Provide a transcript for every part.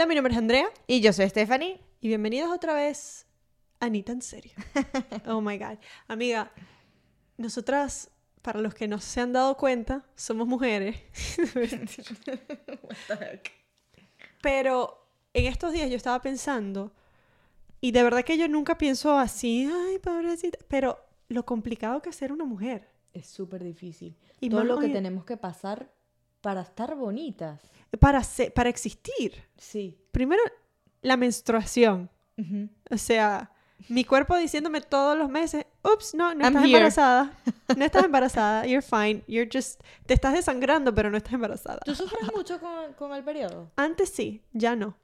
Hola, mi nombre es Andrea Y yo soy Stephanie. y bienvenidos otra vez a Ni tan serio. oh my god. Amiga, nosotras, para los que no se han dado cuenta, somos mujeres. Pero en estos días yo estaba pensando, y de verdad que yo nunca pienso así, ay, pobrecita, pero lo complicado que es ser una mujer. Es súper difícil. Y Todo lo que tenemos que pasar para estar bonitas. Para, se- para existir. Sí. Primero, la menstruación. Ujú. O sea, mi cuerpo diciéndome todos los meses, ups, no, no I'm estás here." embarazada. No estás embarazada, you're fine, you're just, te estás desangrando, pero no estás embarazada. ¿Tú sufres mucho con, con el periodo? Antes sí, ya no.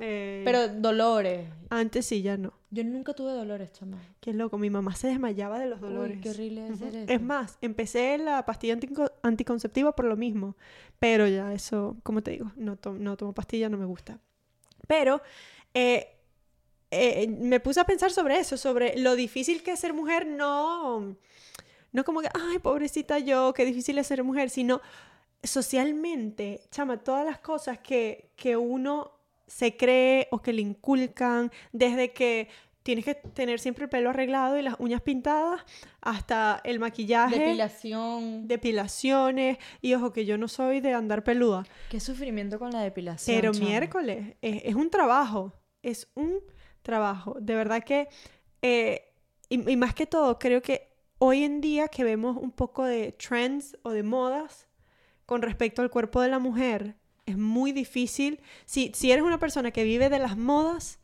Eh, Pero dolores. antes sí, ya no. Yo nunca tuve dolores, chama. Qué loco, mi mamá se desmayaba de los dolores. Uy, qué horrible es eso. Más, empecé la pastilla antico- anticonceptiva por lo mismo, pero ya eso, como te digo, no, to- no tomo pastilla, no me gusta. Pero eh, eh, me puse a pensar sobre eso, sobre lo difícil que es ser mujer, no, no como que, ay, pobrecita yo, qué difícil es ser mujer, sino socialmente, chama, todas las cosas que, que uno se cree o que le inculcan, desde que tienes que tener siempre el pelo arreglado y las uñas pintadas, hasta el maquillaje, Depilación. depilaciones, y ojo que yo no soy de andar peluda, Qué sufrimiento con la depilación. pero miércoles, es, es un trabajo, es un trabajo. De verdad que, eh, y, y más que todo, creo que hoy en día que vemos un poco de trends o de modas con respecto al cuerpo de la mujer, es muy difícil. Si, si eres una persona que vive de las modas,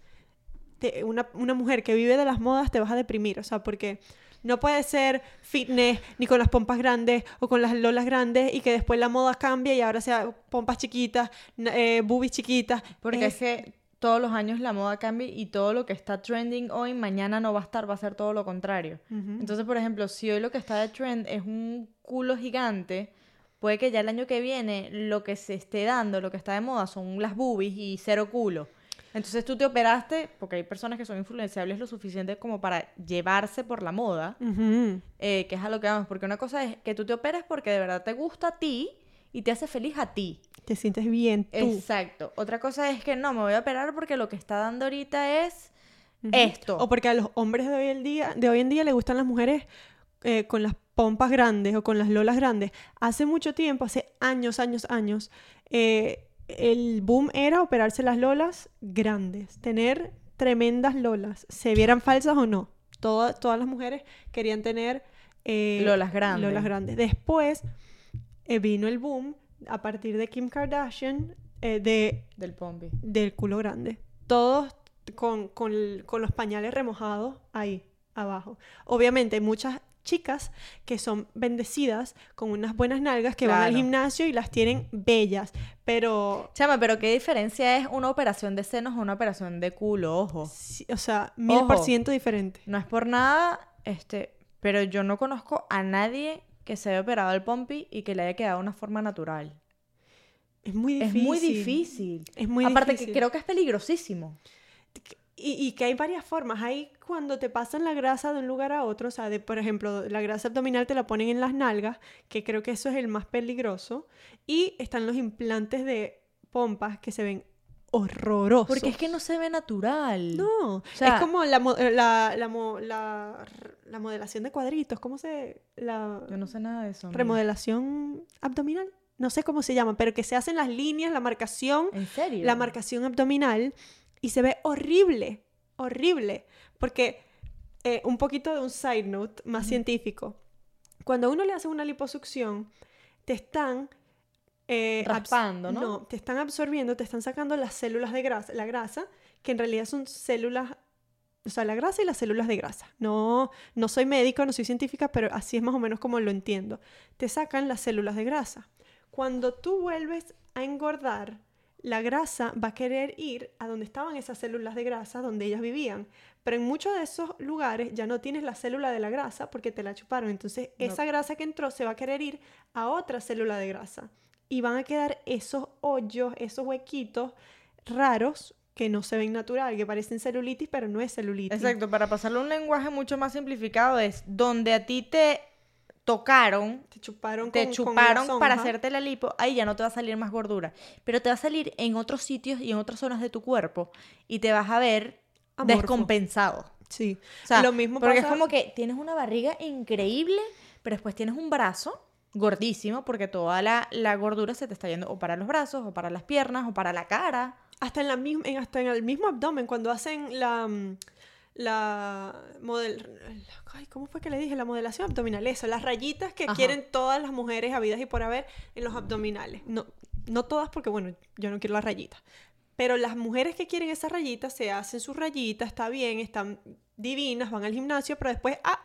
te- una, una mujer que vive de las modas, te vas a deprimir, o sea, porque... No puede ser fitness ni con las pompas grandes o con las lolas grandes y que después la moda cambie y ahora sea pompas chiquitas, eh, boobies chiquitas. Porque Es- es que todos los años la moda cambia y todo lo que está trending hoy, mañana no va a estar, va a ser todo lo contrario. Entonces, por ejemplo, si hoy lo que está de trend es un culo gigante, puede que ya el año que viene lo que se esté dando, lo que está de moda son las boobies y cero culo. Entonces tú te operaste, porque hay personas que son influenciables lo suficiente como para llevarse por la moda, eh, que es a lo que vamos. Porque una cosa es que tú te operes porque de verdad te gusta a ti y te hace feliz a ti. Te sientes bien tú. Exacto. Otra cosa es que no, me voy a operar porque lo que está dando ahorita es esto. O porque a los hombres de hoy en día, de hoy en día le gustan las mujeres eh, con las pompas grandes o con las lolas grandes. Hace mucho tiempo, hace años, años, años, eh, el boom era operarse las lolas grandes, tener tremendas lolas, se vieran falsas o no. Toda- todas las mujeres querían tener eh, Lolas grandes. lolas grandes. Después eh, vino el boom a partir de Kim Kardashian eh, de Del pompi. del culo grande. Todos con, con con los pañales remojados ahí abajo. Obviamente muchas chicas que son bendecidas con unas buenas nalgas que van al gimnasio y las tienen bellas, pero, Chama, pero ¿qué diferencia es una operación de senos o una operación de culo? Ojo. sí, o sea, mil por ciento diferente. No es por nada, este, pero yo no conozco a nadie que se haya operado el pompi y que le haya quedado una forma natural. Es muy difícil. Es muy difícil. Es muy Aparte difícil. que creo que es peligrosísimo. Y, y que hay varias formas. Hay cuando te pasan la grasa de un lugar a otro, o sea, de, por ejemplo, la grasa abdominal te la ponen en las nalgas, que creo que eso es el más peligroso. Y están los implantes de pompas que se ven horrorosos. Porque es que no se ve natural. No, sea- es como la, mo- la, la, la- la modelación de cuadritos, ¿cómo se...? La Yo no sé nada de eso. remodelación abdominal, no sé cómo se llama, pero que se hacen las líneas, la marcación ¿En serio? la marcación abdominal y se ve horrible, horrible. Porque, eh, un poquito de un side note más científico, cuando a uno le hace una liposucción, te están... eh, Raspando, ¿no? te están absorbiendo, te están sacando las células de grasa, la grasa, que en realidad son células, o sea, la grasa y las células de grasa. No, no soy médico, no soy científica, pero así es más o menos como lo entiendo. Te sacan las células de grasa. Cuando tú vuelves a engordar, la grasa va a querer ir a donde estaban esas células de grasa, donde ellas vivían. Pero en muchos de esos lugares ya no tienes la célula de la grasa porque te la chuparon. Entonces, No. esa grasa que entró se va a querer ir a otra célula de grasa. Y van a quedar esos hoyos, esos huequitos raros que no se ven natural, que parecen celulitis, pero no es celulitis. Exacto, para pasarlo a un lenguaje mucho más simplificado es donde a ti te tocaron, Te chuparon te con- chuparon para hacerte la lipo, ahí ya no te va a salir más gordura. Pero te va a salir en otros sitios y en otras zonas de tu cuerpo y te vas a ver Amorfo. descompensado. Sí. O sea, lo mismo porque pasa... es como que tienes una barriga increíble, pero después tienes un brazo gordísimo porque toda la, la gordura se te está yendo o para los brazos, o para las piernas, o para la cara. Hasta en, la misma, hasta en el mismo abdomen, cuando hacen la, mm, la model... Ay, ¿cómo fue que le dije? La modelación abdominal, eso, las rayitas que Ajá. quieren todas las mujeres habidas y por haber en los abdominales. No, no todas porque, bueno, yo no quiero las rayitas. Pero las mujeres que quieren esas rayitas se hacen sus rayitas, está bien, están divinas, van al gimnasio, pero después, ah,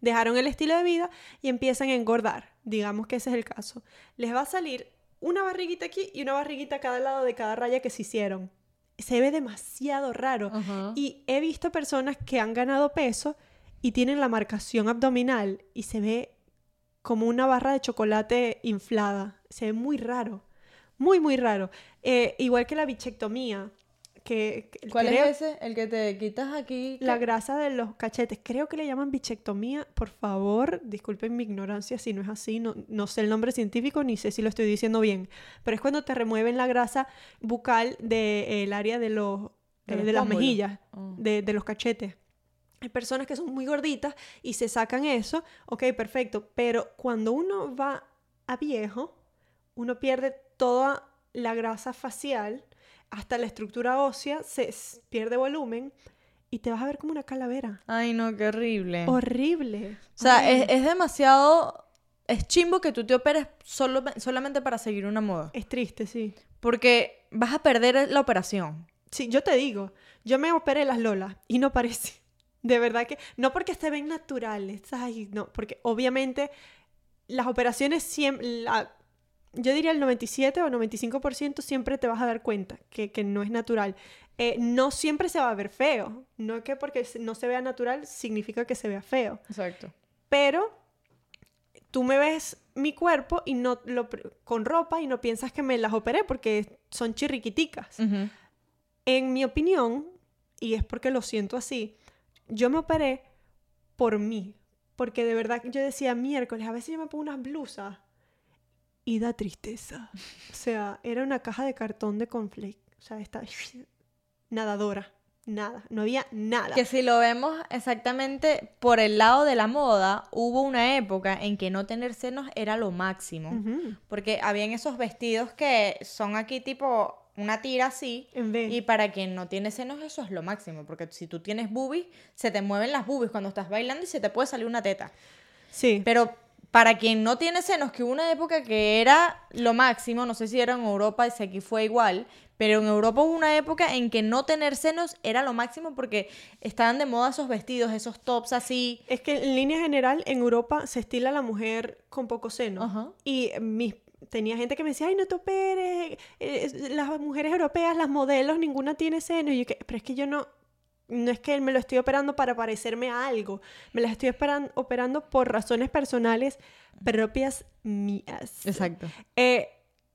dejaron el estilo de vida y empiezan a engordar. Digamos que ese es el caso. Les va a salir una barriguita aquí y una barriguita a cada lado de cada raya que se hicieron. Se ve demasiado raro. Y he visto personas que han ganado peso y tienen la marcación abdominal y se ve como una barra de chocolate inflada. Se ve muy raro. Muy, muy raro. Eh, igual que la bichectomía. Que, que ¿Cuál creo- es ese? El que te quitas aquí. la grasa de los cachetes. Creo que le llaman bichectomía. Por favor, disculpen mi ignorancia si no es así. No, no sé el nombre científico ni sé si lo estoy diciendo bien. Pero es cuando te remueven la grasa bucal del área de, los, De eh, de las mejillas, Ah. de, de los cachetes. Hay personas que son muy gorditas y se sacan eso. Ok, perfecto. Pero cuando uno va a viejo, uno pierde toda la grasa facial, hasta la estructura ósea, se pierde volumen y te vas a ver como una calavera. Ay, no, qué horrible. Horrible. o sea, es, demasiado. Es chimbo que tú te operes solo, solamente para seguir una moda. Es triste, sí. Porque vas a perder la operación. Sí, yo te digo, yo me operé las lolas y no parece. De verdad que, no porque se ven naturales, ay, no, porque obviamente las operaciones siempre, la- yo diría el 97 o 95% siempre te vas a dar cuenta que, que no es natural. Eh, no siempre se va a ver feo, no es que porque no se vea natural significa que se vea feo, Exacto. pero tú me ves mi cuerpo y no lo, con ropa y no piensas que me las operé porque son chirriquiticas. En mi opinión, y es porque lo siento así, yo me operé por mí. Porque de verdad yo decía miércoles, a veces yo me pongo unas blusas y da tristeza. O sea, era una caja de cartón de conflict. O sea, esta nadadora. Nada, no había nada. Que si lo vemos exactamente por el lado de la moda, hubo una época en que no tener senos era lo máximo. Ujú. Porque habían esos vestidos que son aquí tipo una tira así. En vez. Y para quien no tiene senos, eso es lo máximo. Porque si tú tienes boobies, se te mueven las boobies cuando estás bailando y se te puede salir una teta. Sí. Pero para quien no tiene senos, que hubo una época que era lo máximo, no sé si era en Europa, y si aquí fue igual, pero en Europa hubo una época en que no tener senos era lo máximo porque estaban de moda esos vestidos, esos tops así. Es que en línea general en Europa se estila la mujer con poco seno. Ajá. Y mis, tenía gente que me decía, ay, no te operes. eh, las mujeres europeas, las modelos, ninguna tiene seno. Y yo, pero es que yo no, no es que me lo estoy operando para parecerme a algo. Me las estoy operando por razones personales propias mías. Exacto. Eh,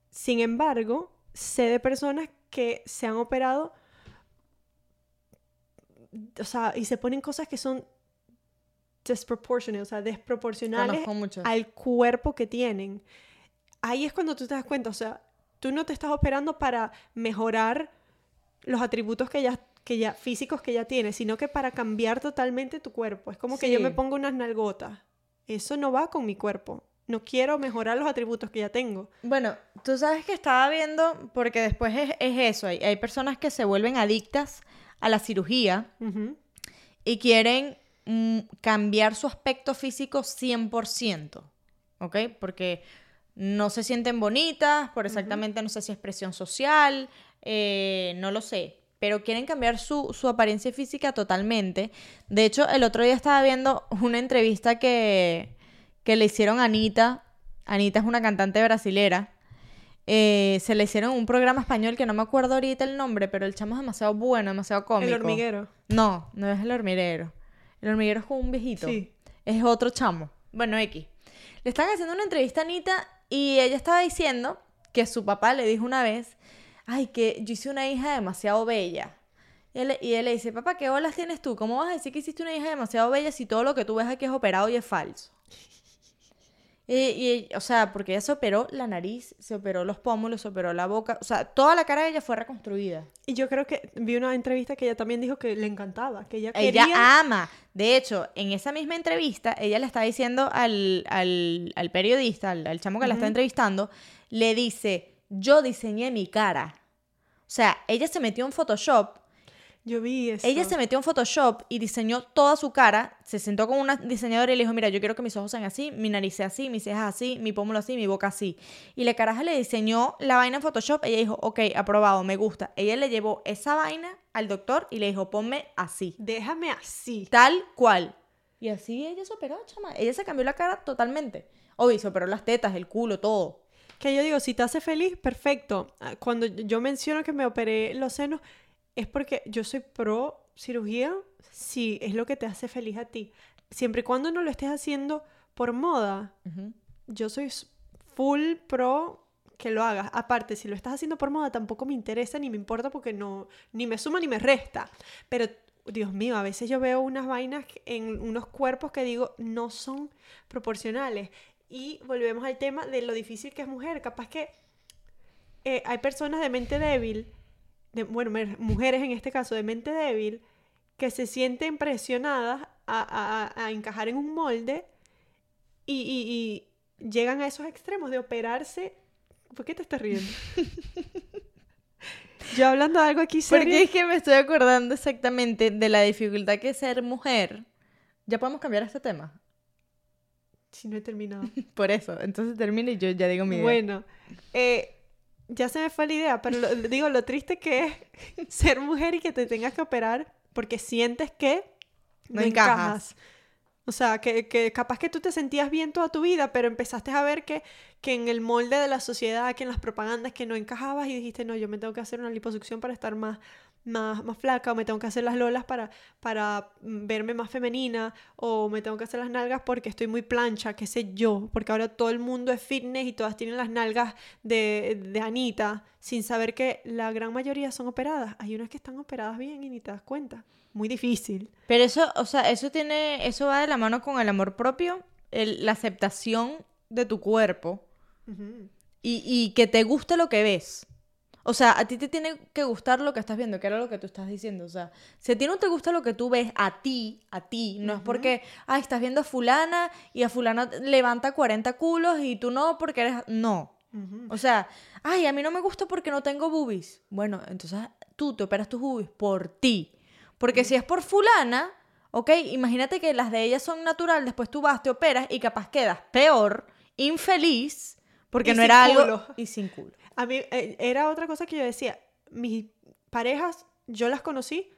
sin embargo, sé de personas que se han operado, o sea, y se ponen cosas que son desproportionate, o sea, desproporcionales al cuerpo que tienen. Ahí es cuando tú te das cuenta, o sea, tú no te estás operando para mejorar los atributos que ya, que ya físicos que ya tienes, sino que para cambiar totalmente tu cuerpo. Es como que yo me pongo unas nalgotas. Eso no va con mi cuerpo. No quiero mejorar los atributos que ya tengo. Bueno, tú sabes que estaba viendo, porque después es, es eso, hay, hay personas que se vuelven adictas a la cirugía y quieren mm, cambiar su aspecto físico 100%, ¿ok? Porque no se sienten bonitas, por exactamente no sé si es presión social, eh, no lo sé, pero quieren cambiar su, su apariencia física totalmente. De hecho, el otro día estaba viendo una entrevista que, que le hicieron a Anita. Anita es una cantante brasilera. Eh, se le hicieron un programa español que no me acuerdo ahorita el nombre, pero el chamo es demasiado bueno, demasiado cómico. El hormiguero. No, no es el hormiguero. El hormiguero es como un viejito. Sí. Es otro chamo. Bueno, X. Le están haciendo una entrevista a Anita y ella estaba diciendo que su papá le dijo una vez, ay, que yo hice una hija demasiado bella. Y él, y él le dice, papá, ¿qué bolas tienes tú? ¿Cómo vas a decir que hiciste una hija demasiado bella si todo lo que tú ves aquí es operado y es falso? Y, y, o sea, porque ella se operó la nariz, se operó los pómulos, se operó la boca. O sea, toda la cara de ella fue reconstruida. Y yo creo que vi una entrevista que ella también dijo que le encantaba, que ella Ella quería... ama. De hecho, en esa misma entrevista, ella le está diciendo al, al, al periodista, al, al chamo que la está entrevistando, le dice, yo diseñé mi cara. O sea, ella se metió en Photoshop Yo vi eso. Ella se metió en Photoshop y diseñó toda su cara, se sentó con una diseñadora y le dijo, mira, yo quiero que mis ojos sean así, mi nariz sea así, mis cejas así, mi pómulo así, mi boca así. Y la caraja le diseñó la vaina en Photoshop, ella dijo, ok, aprobado, me gusta. Ella le llevó esa vaina al doctor y le dijo, ponme así, Déjame así. tal cual. Y así ella se operó, chama. Ella se cambió la cara totalmente. Obvio, se operó las tetas, el culo, todo. Que yo digo, si te hace feliz, perfecto. Ah, Cuando yo menciono que me operé los senos, es porque yo soy pro cirugía si es lo que te hace feliz a ti. Siempre y cuando no lo estés haciendo por moda, yo soy full pro que lo hagas. Aparte, si lo estás haciendo por moda, tampoco me interesa ni me importa porque no, ni me suma ni me resta. Pero, Dios mío, a veces yo veo unas vainas en unos cuerpos que digo no son proporcionales. Y volvemos al tema de lo difícil que es mujer. Capaz que eh, hay personas de mente débil, de, bueno, mujeres en este caso de mente débil, que se sienten presionadas a, a- a- a encajar en un molde y, y- y llegan a esos extremos de operarse. ¿Por qué te estás riendo? Yo hablando de algo aquí serio. Porque es que me estoy acordando exactamente de la dificultad que es ser mujer. Ya podemos cambiar este tema. Si no he terminado. Por eso. Entonces termina y yo ya digo mi idea. Bueno, eh, ya se me fue la idea, pero lo- digo, lo triste que es ser mujer y que te tengas que operar porque sientes que No encajas. O sea, que, que capaz que tú te sentías bien toda tu vida, pero empezaste a ver que, que en el molde de la sociedad, que en las propagandas, que no encajabas y dijiste, no, yo me tengo que hacer una liposucción para estar más, más, más flaca, o me tengo que hacer las lolas para, para mm, verme más femenina, o me tengo que hacer las nalgas porque estoy muy plancha, qué sé yo, porque ahora todo el mundo es fitness y todas tienen las nalgas de, de Anita, sin saber que la gran mayoría son operadas. Hay unas que están operadas bien y ni te das cuenta. Muy difícil. Pero eso, o sea, eso tiene, eso va de la mano con el amor propio, el- la aceptación de tu cuerpo y, y que te guste lo que ves. O sea, a ti te tiene que gustar lo que estás viendo, que era lo que tú estás diciendo. O sea, si a ti no te gusta lo que tú ves, a ti, a ti, no es porque, ay, estás viendo a fulana y a fulana levanta 40 culos y tú no porque eres... No. O sea, ay, a mí no me gusta porque no tengo boobies. Bueno, entonces tú te operas tus boobies por ti. Porque si es por fulana, ok, imagínate que las de ella son natural, después tú vas, te operas y capaz quedas peor, infeliz, porque Y no era algo... Y sin culo. A mí eh, era otra cosa que yo decía, mis parejas, yo las conocí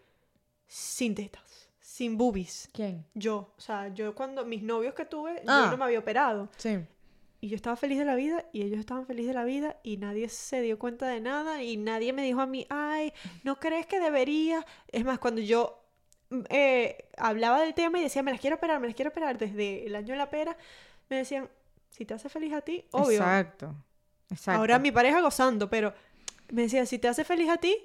sin tetas, sin boobies. ¿Quién? Yo, o sea, yo cuando mis novios que tuve, Ah. yo no me había operado. Sí. Y yo estaba feliz de la vida y ellos estaban felices de la vida y nadie se dio cuenta de nada y nadie me dijo a mí, ay, ¿no crees que debería? Es más, cuando yo mm, eh, hablaba del tema y decía, me las quiero operar, me las quiero operar desde el año de la pera, me decían, si te hace feliz a ti, obvio. Exacto. Exacto. Ahora mi pareja gozando, pero me decía, si te hace feliz a ti,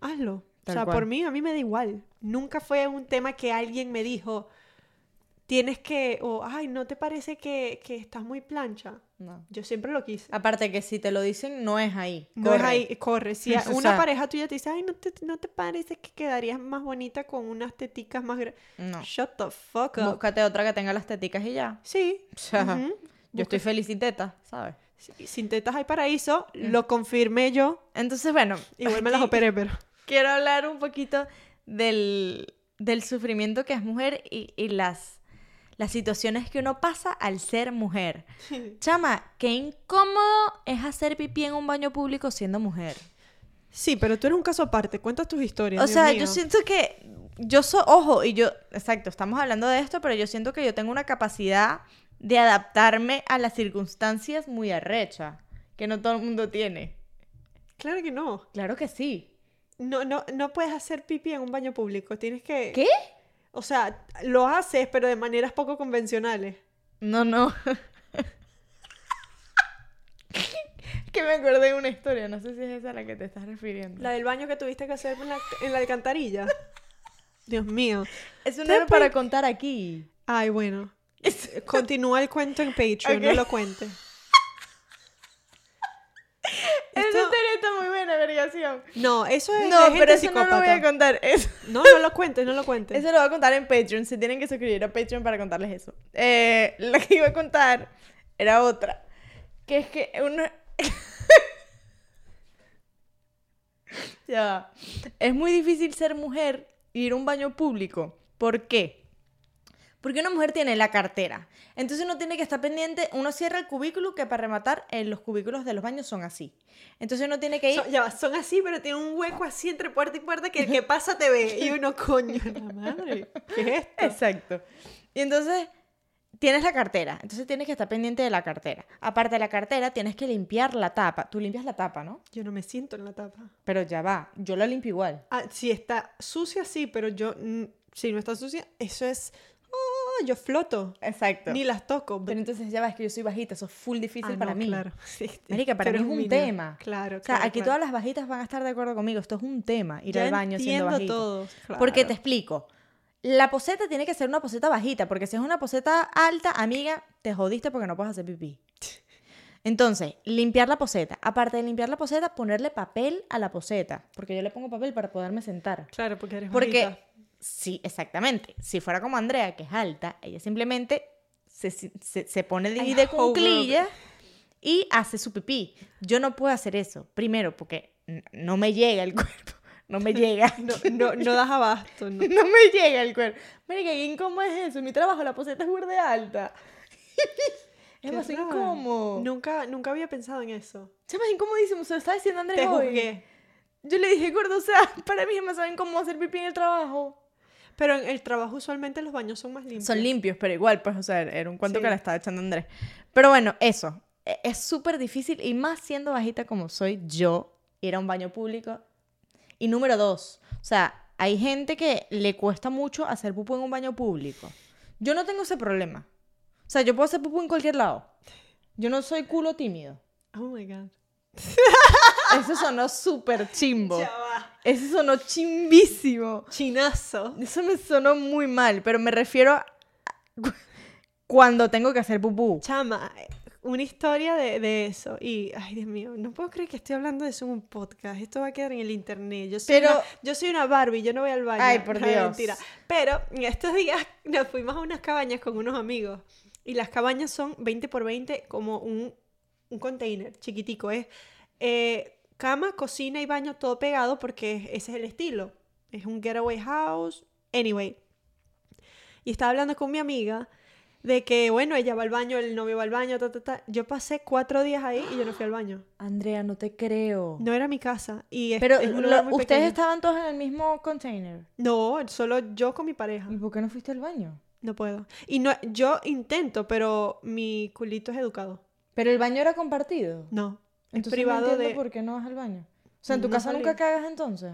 hazlo. Tal o sea, cual. por mí, a mí me da igual. Nunca fue un tema que alguien me dijo, tienes que, o, ay, ¿no te parece que, que estás muy plancha? No. Yo siempre lo quise. Aparte que si te lo dicen, no es ahí. No es Corre. ahí, corre. Si O una sea- pareja tuya te dice, ay, ¿no te, ¿no te parece que quedarías más bonita con unas teticas más grandes? No. Shut the fuck up. Búscate otra que tenga las teticas y ya. Sí. O sea. Yo estoy feliz tetas, ¿sabes? Sin tetas hay paraíso, lo confirmé yo. Entonces, bueno. Igual me las operé, pero... Quiero hablar un poquito del, del sufrimiento que es mujer y, y las, las situaciones que uno pasa al ser mujer. Chama, qué incómodo es hacer pipí en un baño público siendo mujer. Sí, pero tú eres un caso aparte. Cuenta tus historias. O Dios sea, mío. yo siento que yo soy, ojo, y yo, exacto, estamos hablando de esto, pero yo siento que yo tengo una capacidad de adaptarme a las circunstancias muy arrecha, que no todo el mundo tiene. Claro que no. Claro que sí. No, no, no puedes hacer pipí en un baño público. Tienes que... ¿Qué? O sea, lo haces, pero de maneras poco convencionales. No, no. que me acordé de una historia, no sé si es esa a la que te estás refiriendo. La del baño que tuviste que hacer en la, en la alcantarilla. Dios mío. Eso no era para contar aquí. Ay, bueno. Continúa el cuento en Patreon, no lo cuentes. Esa Esto- historia está muy buena, vergación. No, eso es No, de pero eso no lo voy a psicópata. contar. Eso, No, no lo cuentes, no lo cuentes. eso lo voy a contar en Patreon. Se tienen que suscribir a Patreon para contarles eso. Eh, la que iba a contar era otra. Que es que uno... ya. Es muy difícil ser mujer y ir a un baño público. ¿Por qué? Porque una mujer tiene la cartera. Entonces uno tiene que estar pendiente. Uno cierra el cubículo, que para rematar, eh, los cubículos de los baños son así. Entonces uno tiene que ir. Son, ya va, son así, pero tienen un hueco así entre puerta y puerta que el que pasa te ve. Y uno, coño, la madre. ¿Qué es esto? Exacto. Y entonces tienes la cartera. Entonces tienes que estar pendiente de la cartera. Aparte de la cartera, tienes que limpiar la tapa. Tú limpias la tapa, ¿no? Yo no me siento en la tapa. Pero ya va. Yo la limpio igual. Ah, si está sucia, sí, pero yo, mm, si no está sucia, eso es. Oh, yo floto. Exacto. Ni las toco. Pero entonces ya va, es que yo soy bajita. Eso es full difícil Ah, para no, mí. Claro. Sí, Marica, para mí es un tema. Claro, O sea, claro, aquí claro. todas las bajitas van a estar de acuerdo conmigo. Esto es un tema, ir Ya al baño siendo bajita. todo. Porque te claro. explico. La poseta tiene que ser una poseta bajita, porque si es una poseta alta, amiga, te jodiste porque no puedes hacer pipí. Entonces, limpiar la poseta. Aparte de limpiar la poseta, ponerle papel a la poseta. Porque yo le pongo papel para poderme sentar. Claro, porque eres Porque, bajita. Sí, exactamente. Si fuera como Andrea, que es alta, ella simplemente se, se, se pone de, de y hace su pipí. Yo no puedo hacer eso. Primero, porque no me llega el cuerpo. No me llega. No, no, no das abasto, no. No me llega el cuerpo. Marica, ¿qué incómodo es eso? En mi trabajo la poseta es burde alta. es más incómodo. Nunca, nunca había pensado en eso. Es más incomodísimo. Se lo estaba diciendo Andrés Te hoy. juzgué. Yo le dije, gordo, o sea, para mí más saben cómo hacer pipí en el trabajo. Pero en el trabajo usualmente los baños son más limpios. Son limpios, pero igual, pues, o sea, era un cuento Sí. que le estaba echando Andrés. Pero bueno, eso. E- Es súper difícil y más siendo bajita como soy yo, ir a un baño público. Y número dos, o sea, hay gente que le cuesta mucho hacer pupú en un baño público. Yo no tengo ese problema. O sea, yo puedo hacer pupú en cualquier lado. Yo no soy culo tímido. Oh my god. Eso sonó súper chimbo. Eso sonó chimbísimo. Chinazo. Eso me sonó muy mal, pero me refiero a cuando tengo que hacer pupú. Chama, eh, una historia de, de eso. Y, ay, Dios mío, no puedo creer que estoy hablando de eso en un podcast. Esto va a quedar en el internet. Yo soy, Pero- una, yo soy una Barbie, yo no voy al baño. Ay, por Dios. Mentira. Pero estos días nos fuimos a unas cabañas con unos amigos. Y las cabañas son 20 por 20 como un, un container chiquitico. Es eh, cama, cocina y baño todo pegado porque ese es el estilo. Es un getaway house. Anyway. Y estaba hablando con mi amiga de que, bueno, ella va al baño, el novio va al baño, ta, ta, ta. Yo pasé cuatro días ahí y yo no fui al baño. Andrea, no te creo. No era mi casa. Y es, Pero es un lo- lugar muy ustedes pequeño. estaban todos en el mismo container. No, solo yo con mi pareja. ¿Y por qué no fuiste al baño? No puedo. Y no, yo intento, pero mi culito es educado. Pero el baño era compartido. No. Es Entonces privado no entiendo de... por qué no vas al baño. O sea, en tu No casa nunca cagas entonces.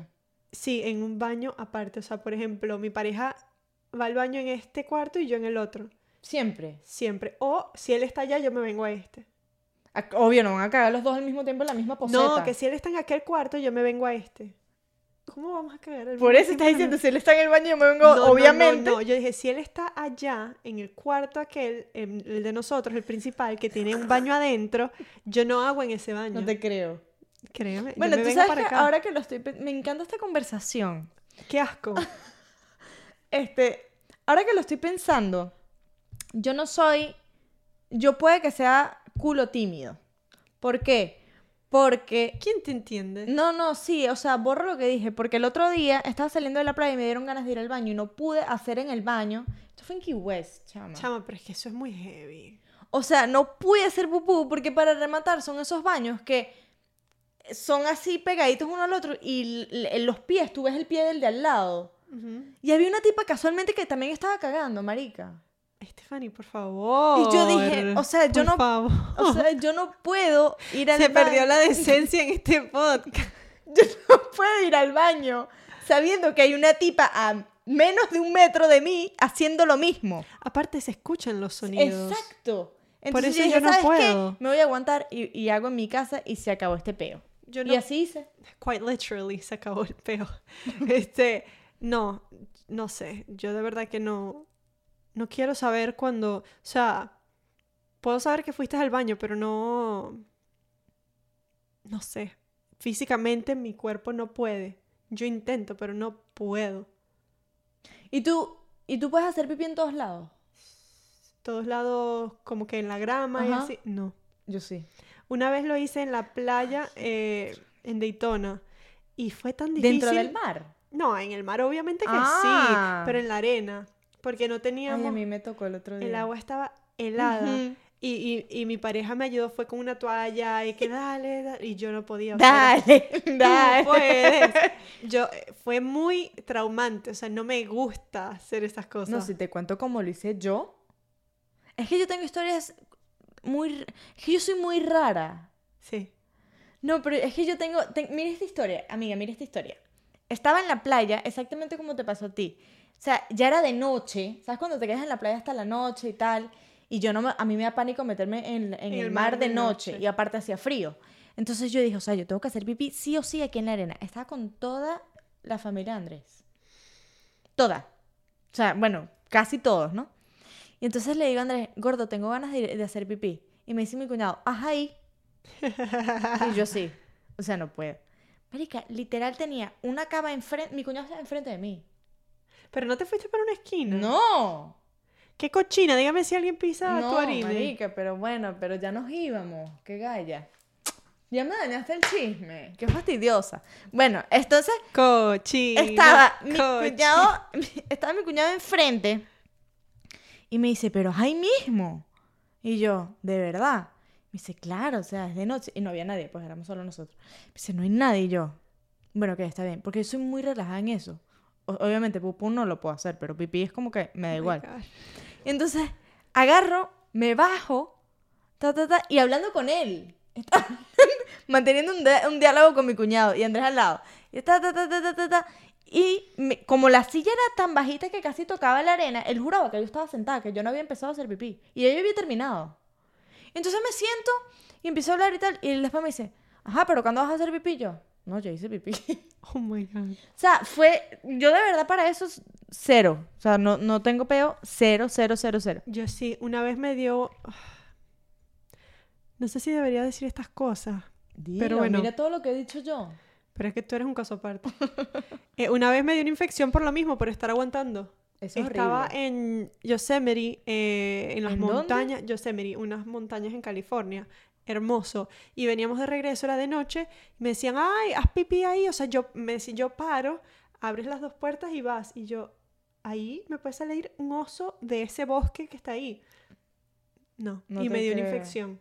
Sí, en un baño aparte. O sea, por ejemplo, mi pareja va al baño en este cuarto y yo en el otro. Siempre. Siempre. O si él está allá, yo me vengo a este. Obvio, no van a cagar los dos al mismo tiempo en la misma poseta. No, que si él está en aquel cuarto, yo me vengo a este. ¿Cómo vamos a cagar? al Por mismo eso estás en el diciendo, si él está en el baño, yo me vengo, No, no, no, obviamente. No, yo dije, si él está allá, en el cuarto aquel, en el de nosotros, el principal, que tiene un baño adentro, yo no hago en ese baño. No te creo. Créeme. Bueno, tú sabes que acá. ahora que lo estoy... Me encanta esta conversación. Qué asco. Este, ahora que lo estoy pensando, yo no soy, yo puede que sea culo tímido. ¿Por qué? Porque, ¿Quién te entiende? no, no, sí, o sea, borro lo que dije, porque el otro día estaba saliendo de la playa y me dieron ganas de ir al baño y no pude hacer en el baño. Esto fue en Key West, chama. Chama, pero es que eso es muy heavy. O sea, no pude hacer pupú porque para rematar son esos baños que son así pegaditos uno al otro y en los pies, tú ves el pie del de al lado. Y había una tipa casualmente que también estaba cagando, marica. Stephanie, por favor. Y yo dije, o sea, yo por no- favor. O sea, yo no puedo ir al Se perdió baño. la decencia en este podcast. Yo no puedo ir al baño sabiendo que hay una tipa a menos de un metro de mí haciendo lo mismo. Aparte, se escuchan los sonidos. Exacto. Por Entonces eso dije, yo no ¿sabes qué? puedo. Me voy a aguantar y, y hago en mi casa y se acabó este peo. Yo Y no, así hice. quite literally, se acabó el peo. este, no, no sé. Yo de verdad que no, no quiero saber cuando, o sea, puedo saber que fuiste al baño, pero no, no sé, físicamente mi cuerpo no puede. Yo intento, pero no puedo. ¿Y tú, ¿Y tú puedes hacer pipí en todos lados? Todos lados, como que en la grama y así. No. Yo sí. Una vez lo hice en la playa eh, en Daytona y fue tan difícil. ¿Dentro del mar? No, en el mar obviamente que Ah. sí, pero en la arena, porque no Ay, teníamos, a mí me tocó el otro día. el agua estaba helada Ujú. y, y, y mi pareja me ayudó, fue con una toalla y que dale, dale, y yo no podía. o sea, Dale, "Tú dale. puedes". Yo, eh, fue muy traumante, o sea, no me gusta hacer esas cosas. No, si te cuento cómo lo hice yo. Es que yo tengo historias muy... Es que yo soy muy rara. Sí. No, pero es que yo tengo... ten- Mira esta historia, amiga, mira esta historia. Estaba en la playa, exactamente como te pasó a ti. O sea, ya era de noche. ¿Sabes cuando te quedas en la playa hasta la noche y tal? Y yo no me- a mí me da pánico meterme en, en el, mar, de noche, y aparte hacía frío. Entonces yo dije, o sea, yo tengo que hacer pipí sí o sí aquí en la arena. Estaba con toda la familia Andrés. Toda. O sea, bueno, casi todos, ¿no? Y entonces le digo a Andrés, gordo, tengo ganas de hacer pipí. Y me dice mi cuñado, ajá ahí. Y yo sí. O sea, no puedo. Marica, literal tenía una cama enfrente. Mi cuñado estaba enfrente de mí. Pero no te fuiste para una esquina. ¡No! Qué cochina, dígame si alguien pisa tu no, harina. marica, pero bueno, pero ya nos íbamos. Qué galla. Ya me dañaste el chisme. Qué fastidiosa. Bueno, entonces Cochina. estaba mi cochina. cuñado, estaba mi cuñado enfrente y me dice, pero es ahí mismo. Y yo, ¿de verdad? Me dice, claro, o sea, es de noche. Y no había nadie, pues éramos solo nosotros. Me dice, no hay nadie. Y yo, bueno, que está bien, porque yo soy muy relajada en eso. Obviamente, pupú no lo puedo hacer, pero pipí es como que me da Oh igual. Entonces agarro, me bajo, ta, ta, ta, y hablando con él. Manteniendo un, un diálogo con mi cuñado y Andrés al lado. Y, ta, ta, ta, ta, ta, ta, ta, y me- como la silla era tan bajita que casi tocaba la arena, él juraba que yo estaba sentada, que yo no había empezado a hacer pipí. Y yo había terminado. Entonces me siento y empiezo a hablar y tal. Y después me dice, ajá, pero ¿cuándo vas a hacer pipí? Yo, no, yo hice pipí. Oh my God. O sea, fue. Yo de verdad para eso es cero. O sea, no, no tengo peo. Cero, cero, cero, cero. Yo sí, una vez me dio. No sé si debería decir estas cosas, Pero bueno. Mira todo lo que he dicho yo. pero es que tú eres un caso aparte. Eh, una vez me dio una infección por lo mismo, por estar aguantando. Eso es Estaba horrible. en Yosemite, eh, en las ¿En dónde? montañas, Yosemite, unas montañas en California. Hermoso. Y veníamos de regreso, era de noche, y me decían, ay, haz pipí ahí. O sea, yo, me decían, yo paro, abres las dos puertas y vas. Y yo, ahí me puede salir un oso de ese bosque que está ahí. No. No y me dio una infección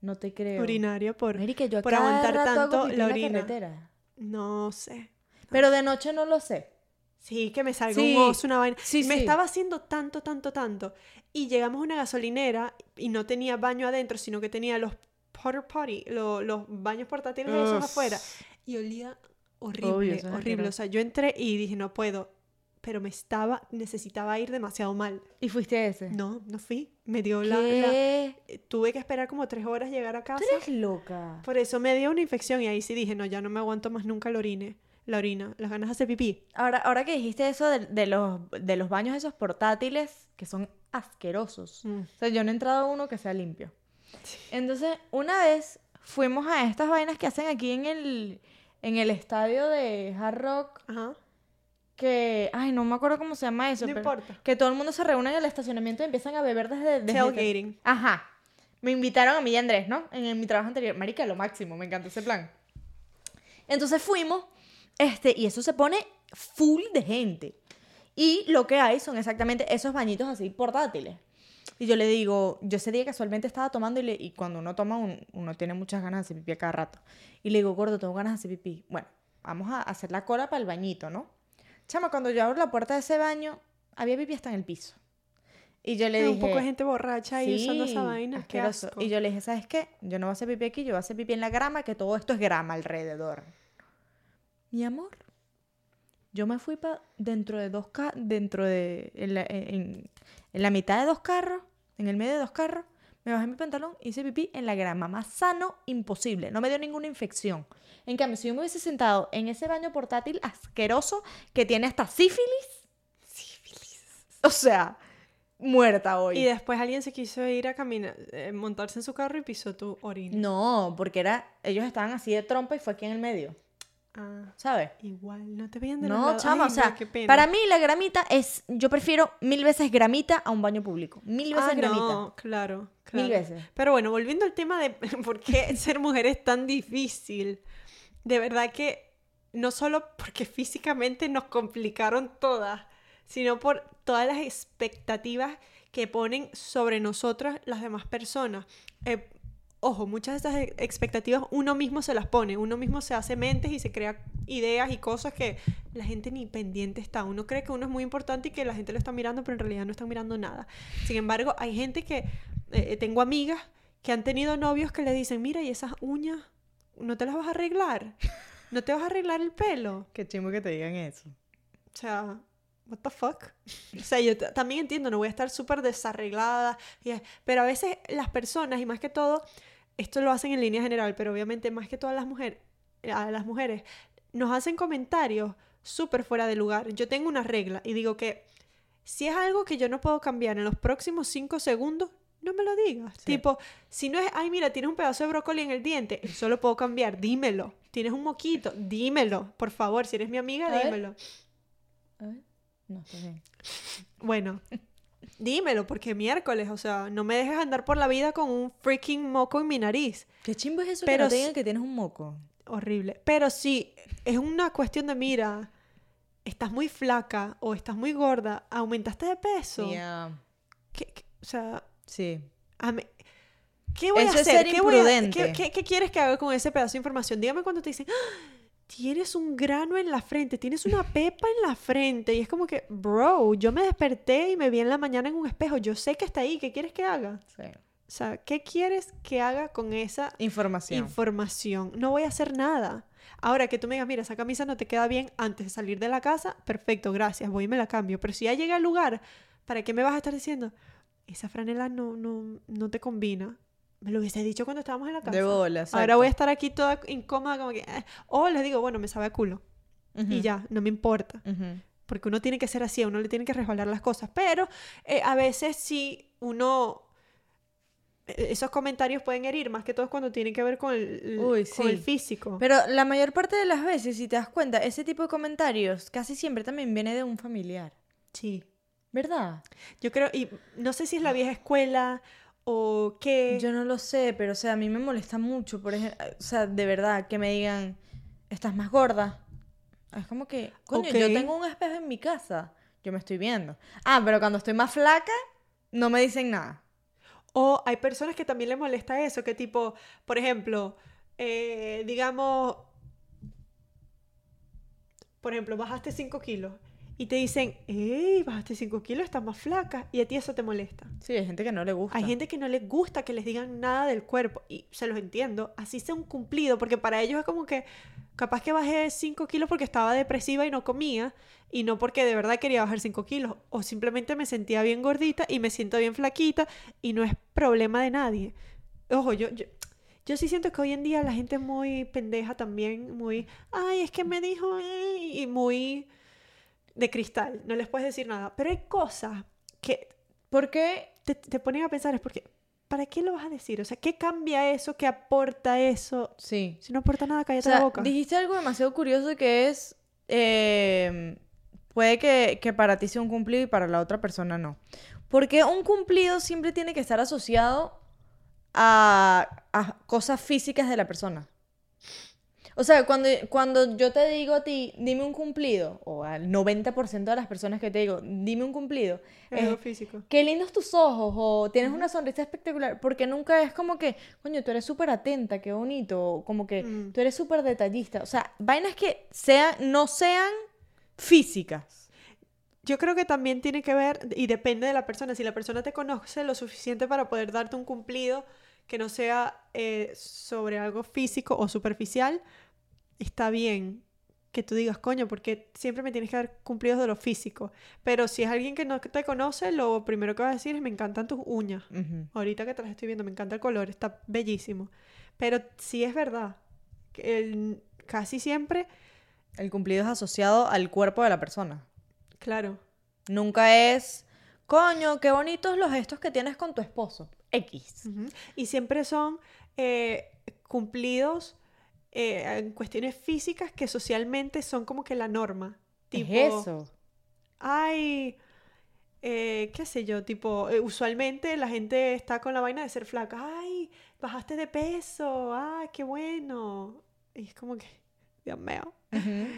No te creo. urinaria por, Marica, yo por aguantar tanto la orina. no sé. Pero de noche no lo sé. Sí, que me salga Sí, un oso, una vaina. sí, me sí. estaba haciendo tanto, tanto, tanto. Y llegamos a una gasolinera y no tenía baño adentro, sino que tenía los porter potty, lo- los baños portátiles esos Ugh. afuera. Y olía horrible, Obvio, horrible. O sea, yo entré y dije, no puedo. Pero me estaba, necesitaba ir demasiado mal. ¿Y fuiste a ese? No, no fui. Me dio la, la- eh, Tuve que esperar como tres horas llegar a casa. Tú eres loca. Por eso me dio una infección y ahí sí dije, no, ya no me aguanto más nunca la orine. La orina, las ganas de hacer pipí. Ahora, ahora que dijiste eso de, de los, de los baños esos portátiles, que son asquerosos. Mm. O sea, yo no he entrado a uno que sea limpio. Entonces, una vez fuimos a estas vainas que hacen aquí en el, en el estadio de Hard Rock, Ajá. que, ay, no me acuerdo cómo se llama eso. No pero importa. Que todo el mundo se reúne en el estacionamiento y empiezan a beber desde... desde Tailgating. Ajá. Me invitaron a mí y a Andrés, ¿no? En, en mi trabajo anterior. Marica, lo máximo, me encantó ese plan. Entonces fuimos, este, y eso se pone full de gente. Y lo que hay son exactamente esos bañitos así portátiles. Y yo le digo, yo ese día casualmente estaba tomando y, le- y cuando uno toma, un- uno tiene muchas ganas de hacer pipí a cada rato. Y le digo, gordo, tengo ganas de hacer pipí. Bueno, vamos a hacer la cola para el bañito, ¿no? Chama, cuando yo abro la puerta de ese baño, había pipí hasta en el piso. Y yo le dije... un poco de gente borracha ahí usando Sí, esa vaina. Qué asqueroso. asco. Y yo le dije, ¿sabes qué? Yo no voy a hacer pipí aquí, yo voy a hacer pipí en la grama, que todo esto es grama alrededor. Mi amor, yo me fui para dentro de dos ca- dentro de en la, en- en la mitad de dos carros, en el medio de dos carros, me bajé mi pantalón, hice pipí en la grama, más sano imposible, no me dio ninguna infección. En cambio, si yo me hubiese sentado en ese baño portátil asqueroso que tiene hasta sífilis, o sea, muerta hoy. Y después alguien se quiso ir a caminar, eh, montarse en su carro y pisó tu orina. No, porque era, ellos estaban así de trompa y fue aquí en el medio, Ah, ¿sabes? igual, no te veían de No, chama, o sea, no, para mí la gramita es, yo prefiero mil veces gramita a un baño público. Mil veces Ah, gramita. no, claro, claro. Mil veces. Pero bueno, volviendo al tema de por qué ser mujer es tan difícil. De verdad que no solo porque físicamente nos complicaron todas, sino por todas las expectativas que ponen sobre nosotras las demás personas. Eh, ojo, muchas de esas e- expectativas uno mismo se las pone, uno mismo se hace mentes y se crea ideas y cosas que la gente ni pendiente está. Uno cree que uno es muy importante y que la gente lo está mirando, pero en realidad no están mirando nada. Sin embargo, hay gente que, eh, tengo amigas que han tenido novios que le dicen, mira, y esas uñas, ¿no te las vas a arreglar? ¿No te vas a arreglar el pelo? Qué chimbo que te digan eso. O sea, what the fuck? O sea, yo también entiendo, no voy a estar súper desarreglada, pero a veces las personas, y más que todo, esto lo hacen en línea general, pero obviamente más que todas las mujeres, a las mujeres, nos hacen comentarios súper fuera de lugar. Yo tengo una regla y digo que si es algo que yo no puedo cambiar en los próximos cinco segundos, no me lo digas. Sí. Tipo, si no es, ay, mira, tienes un pedazo de brócoli en el diente, eso lo puedo cambiar, dímelo. Tienes un moquito, dímelo, por favor, si eres mi amiga, A ver. dímelo. A ver. No, está bien. Bueno, dímelo, porque miércoles, o sea, no me dejes andar por la vida con un freaking moco en mi nariz. Qué chimbo es eso Pero que no te digan que tienes un moco. Horrible. Pero si es una cuestión de, mira, estás muy flaca o estás muy gorda, aumentaste de peso. ¿Qué- qué- o sea, Sí. a mí- ¿qué voy Eso a es hacer? ser ¿Qué, voy a- qué- qué quieres que haga con ese pedazo de información? Dígame cuando te dicen, "Ah, tienes un grano en la frente, tienes una pepa en la frente. Y es como que, bro, yo me desperté y me vi en la mañana en un espejo. Yo sé que está ahí. ¿Qué quieres que haga? sí. O sea, ¿qué quieres que haga con esa Información. información? No voy a hacer nada. Ahora que tú me digas, mira, esa camisa no te queda bien antes de salir de la casa, perfecto, gracias, voy y me la cambio. Pero si ya llega al lugar, ¿para qué me vas a estar diciendo? Esa franela no, no, no te combina. Me lo hubiese dicho cuando estábamos en la casa. de bola, Ahora voy a estar aquí toda incómoda, como que. eh. O les digo, bueno, me sabe a culo. Y ya, no me importa. Porque uno tiene que ser así, a uno le tiene que resbalar las cosas. Pero eh, a veces sí uno. eh, Esos comentarios pueden herir, más que todo cuando tienen que ver con el, Uy, con el físico. Pero la mayor parte de las veces, si te das cuenta, ese tipo de comentarios casi siempre también viene de un familiar. sí. ¿Verdad? Yo creo, y no sé si es la vieja escuela o qué. Yo no lo sé, pero o sea, a mí me molesta mucho, por ejemplo, o sea, de verdad, que me digan, estás más gorda. Es como que, coño, yo tengo un espejo en mi casa, yo me estoy viendo. Ah, pero cuando estoy más flaca, no me dicen nada. O hay personas que también les molesta eso, que tipo, por ejemplo, eh, digamos, por ejemplo, bajaste 5 kilos y te dicen, hey, bajaste 5 kilos, estás más flaca, y a ti eso te molesta. Sí, hay gente que no le gusta. Hay gente que no les gusta que les digan nada del cuerpo y se los entiendo, así sea un cumplido, porque para ellos es como que capaz que bajé 5 kilos porque estaba depresiva y no comía y no porque de verdad quería bajar 5 kilos o simplemente me sentía bien gordita y me siento bien flaquita y no es problema de nadie. Ojo, yo, yo, yo sí siento que hoy en día la gente es muy pendeja también, muy, ay, es que me dijo, eh", y muy de cristal, no les puedes decir nada, pero hay cosas que ¿Por qué? te, te ponen a pensar, es porque, ¿para qué lo vas a decir? O sea, ¿qué cambia eso? ¿Qué aporta eso? Sí. Si no aporta nada, O cállate sea, la boca. dijiste algo demasiado curioso que es, eh, puede que, que para ti sea un cumplido y para la otra persona no. Porque un cumplido siempre tiene que estar asociado a, a cosas físicas de la persona. O sea, cuando, cuando yo te digo a ti, dime un cumplido, o al 90% de las personas que te digo, dime un cumplido, Es algo físico. qué lindos tus ojos o tienes una sonrisa espectacular, porque nunca es como que, coño, tú eres súper atenta, qué bonito, o como que Mm. tú eres súper detallista, o sea, vainas que sean, no sean físicas. Yo creo que también tiene que ver, y depende de la persona, si la persona te conoce lo suficiente para poder darte un cumplido que no sea eh, sobre algo físico o superficial, está bien que tú digas, coño, porque siempre me tienes que dar cumplidos de lo físico. Pero si es alguien que no te conoce, lo primero que va a decir es, me encantan tus uñas. Ahorita que te las estoy viendo, me encanta el color, está bellísimo. Pero sí es verdad, que el- casi siempre, El cumplido es asociado al cuerpo de la persona. claro, Nunca es coño, qué bonitos los gestos que tienes con tu esposo. X. Y siempre son eh, cumplidos eh, en cuestiones físicas que socialmente son como que la norma. Tipo, es eso. ay, eh, qué sé yo, tipo, eh, usualmente la gente está con la vaina de ser flaca. Ay, bajaste de peso, ay, qué bueno. Y es como que, Dios mío. Ujú,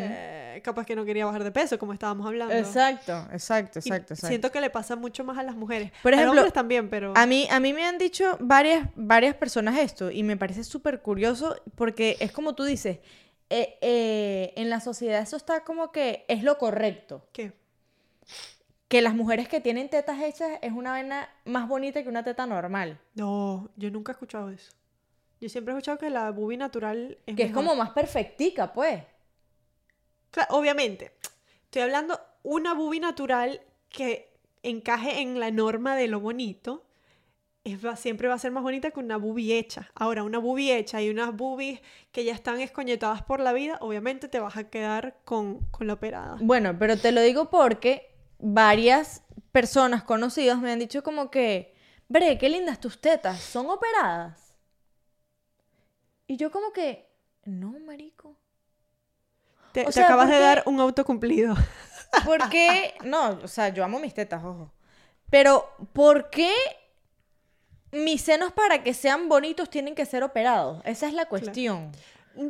Eh, capaz que no quería bajar de peso, como estábamos hablando. Exacto, exacto, exacto, exacto. Siento que le pasa mucho más a las mujeres. Por a los ejemplo, hombres también, pero... A mí, a mí me han dicho varias, varias personas esto y me parece súper curioso porque es como tú dices, eh, eh, en la sociedad eso está como que es lo correcto. ¿Qué? Que las mujeres que tienen tetas hechas es una vena más bonita que una teta normal. No, yo nunca he escuchado eso. Yo siempre he escuchado que la bubi natural es Que es como más perfectica, pues. Obviamente, estoy hablando una bubi natural que encaje en la norma de lo bonito. Es, va- siempre va a ser más bonita que una bubi hecha. Ahora, una bubi hecha y unas bubis que ya están escoñetadas por la vida, obviamente te vas a quedar con, con la operada. Bueno, pero te lo digo porque varias personas conocidas me han dicho como que, Bre, qué lindas tus tetas, ¿son operadas? Y yo como que, no, marico. Te, o te sea, acabas de dar un autocumplido. ¿Por qué? No, o sea, yo amo mis tetas, ojo. Pero, ¿por qué mis senos para que sean bonitos tienen que ser operados? Esa es la cuestión.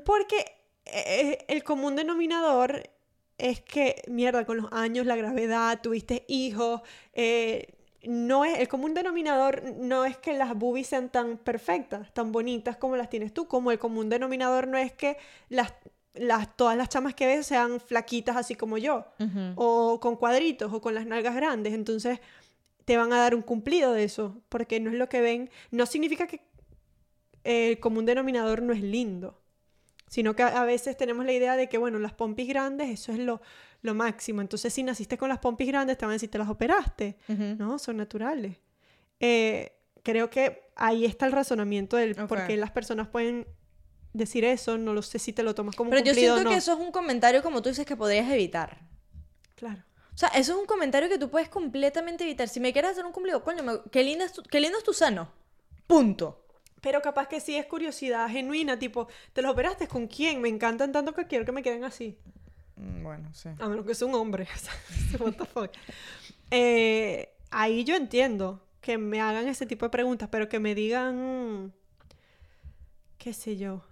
Porque eh, el común denominador es que, mierda, con los años, la gravedad, tuviste hijos, eh, no es, el común denominador no es que las boobies sean tan perfectas, tan bonitas como las tienes tú, como el común denominador no es que las, las, todas las chamas que ves sean flaquitas así como yo, o con cuadritos, o con las nalgas grandes, entonces te van a dar un cumplido de eso, porque no es lo que ven, no significa que el común denominador no es lindo, sino que a veces tenemos la idea de que, bueno, las pompis grandes, eso es lo, lo máximo. Entonces, si naciste con las pompis grandes, te van a decir, te las operaste. No, son naturales. Eh, creo que ahí está el razonamiento del Ok. por qué las personas pueden decir eso. No lo sé si te lo tomas como un Pero yo cumplido siento no. que eso es un comentario, como tú dices, que podrías evitar. Claro. O sea, eso es un comentario que tú puedes completamente evitar. Si me quieres hacer un cumplido, coño, me- qué, lindo es tu, qué lindo es tu seno. Punto. Pero capaz que sí es curiosidad genuina, tipo, ¿te los operaste con quién? Me encantan tanto que quiero que me queden así. Mm, Bueno, sí. A menos que sea un hombre. o sea, what the fuck. Eh, ahí yo entiendo que me hagan ese tipo de preguntas, pero que me digan, qué sé yo,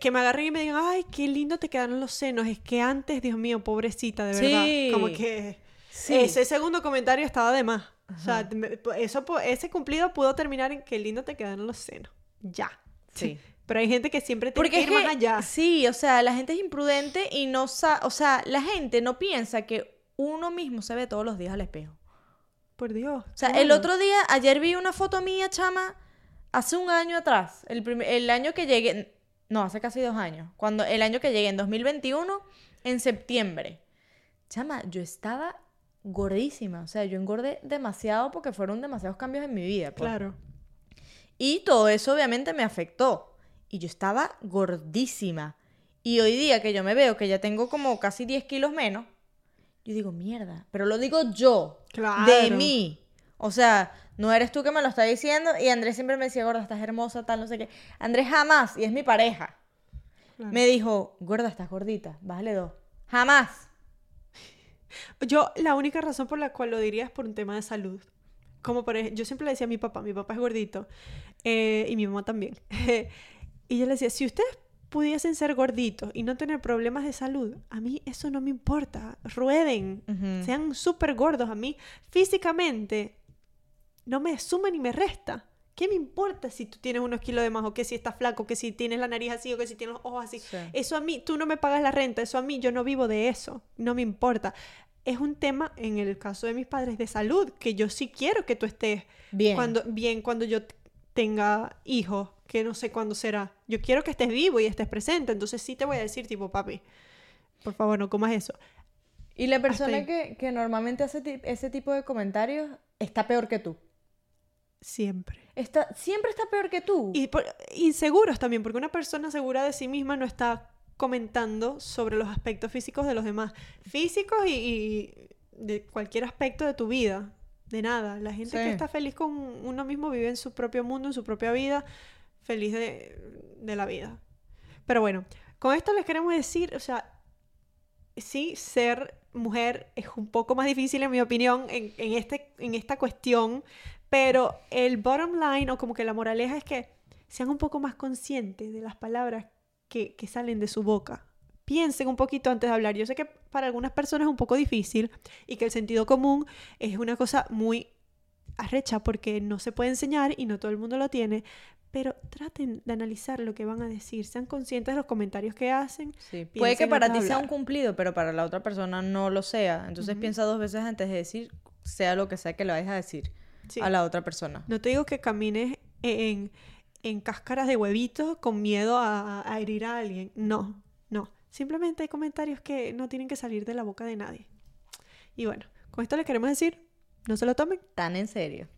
que me agarren y me digan, ay, qué lindo te quedaron los senos. Es que antes, Dios mío, pobrecita, de verdad. Sí. Como que Sí. ese segundo comentario estaba de más. O sea, eso, ese cumplido pudo terminar en qué lindo te quedaron los senos. Ya. Sí. Pero hay gente que siempre tiene Porque que es ir más allá. sí, o sea, la gente es imprudente y no sabe, o sea, la gente no piensa que uno mismo se ve todos los días al espejo. Por Dios. O sea, el otro día, ayer vi una foto mía, chama, hace un año atrás, el, el año que llegué, no, hace casi dos años, cuando el año que llegué, en 2021, en septiembre. Chama, yo estaba gordísima, o sea, yo engordé demasiado porque fueron demasiados cambios en mi vida. pues. Claro. Y todo eso obviamente me afectó. Y yo estaba gordísima. Y hoy día que yo me veo que ya tengo como casi 10 kilos menos, yo digo, mierda. Pero lo digo yo, de Claro. mí. O sea, no eres tú que me lo estás diciendo. Y Andrés siempre me decía, gorda, estás hermosa, tal, no sé qué. Andrés jamás, y es mi pareja, Claro. me dijo, gorda, estás gordita, bájale dos. Jamás. Yo, la única razón por la cual lo diría es por un tema de salud. Como por ejemplo, yo siempre le decía a mi papá, mi papá es gordito, eh, y mi mamá también. y yo le decía, si ustedes pudiesen ser gorditos y no tener problemas de salud, a mí eso no me importa. Rueden, sean súper gordos. A mí físicamente no me suma ni me resta. ¿Qué me importa si tú tienes unos kilos de más o que si estás flaco, que si tienes la nariz así o que si tienes los ojos así? Sí. Eso a mí, tú no me pagas la renta, eso a mí, yo no vivo de eso, no me importa. Es un tema, en el caso de mis padres, de salud, que yo sí quiero que tú estés Bien. cuando, bien cuando yo tenga hijos, que no sé cuándo será. Yo quiero que estés vivo y estés presente, entonces sí te voy a decir, tipo, papi, por favor, no comas eso. Y la persona que, que normalmente hace ese tipo de comentarios está peor que tú. Siempre. Está, siempre está peor que tú. Y por- inseguros también, porque una persona segura de sí misma no está comentando sobre los aspectos físicos de los demás. Físicos y, y de cualquier aspecto de tu vida. De nada. La gente que está feliz con uno mismo vive en su propio mundo, en su propia vida, feliz de, de la vida. Pero bueno, con esto les queremos decir, o sea, sí, ser mujer es un poco más difícil, en mi opinión, en, en este, en esta cuestión, pero el bottom line, o como que la moraleja es que sean un poco más conscientes de las palabras que, que salen de su boca. Piensen un poquito antes de hablar. Yo sé que para algunas personas es un poco difícil y que el sentido común es una cosa muy arrecha porque no se puede enseñar y no todo el mundo lo tiene, pero traten de analizar lo que van a decir, sean conscientes de los comentarios que hacen. Sí, Puede que para ti sea un cumplido, pero para la otra persona no lo sea. Entonces Ujú. piensa dos veces antes de decir, sea lo que sea que le vayas a decir Sí. a la otra persona. No te digo que camines en, en cáscaras de huevitos con miedo a, a herir a alguien. No, no. Simplemente hay comentarios que no tienen que salir de la boca de nadie. Y bueno, con esto les queremos decir, no se lo tomen. Tan en serio.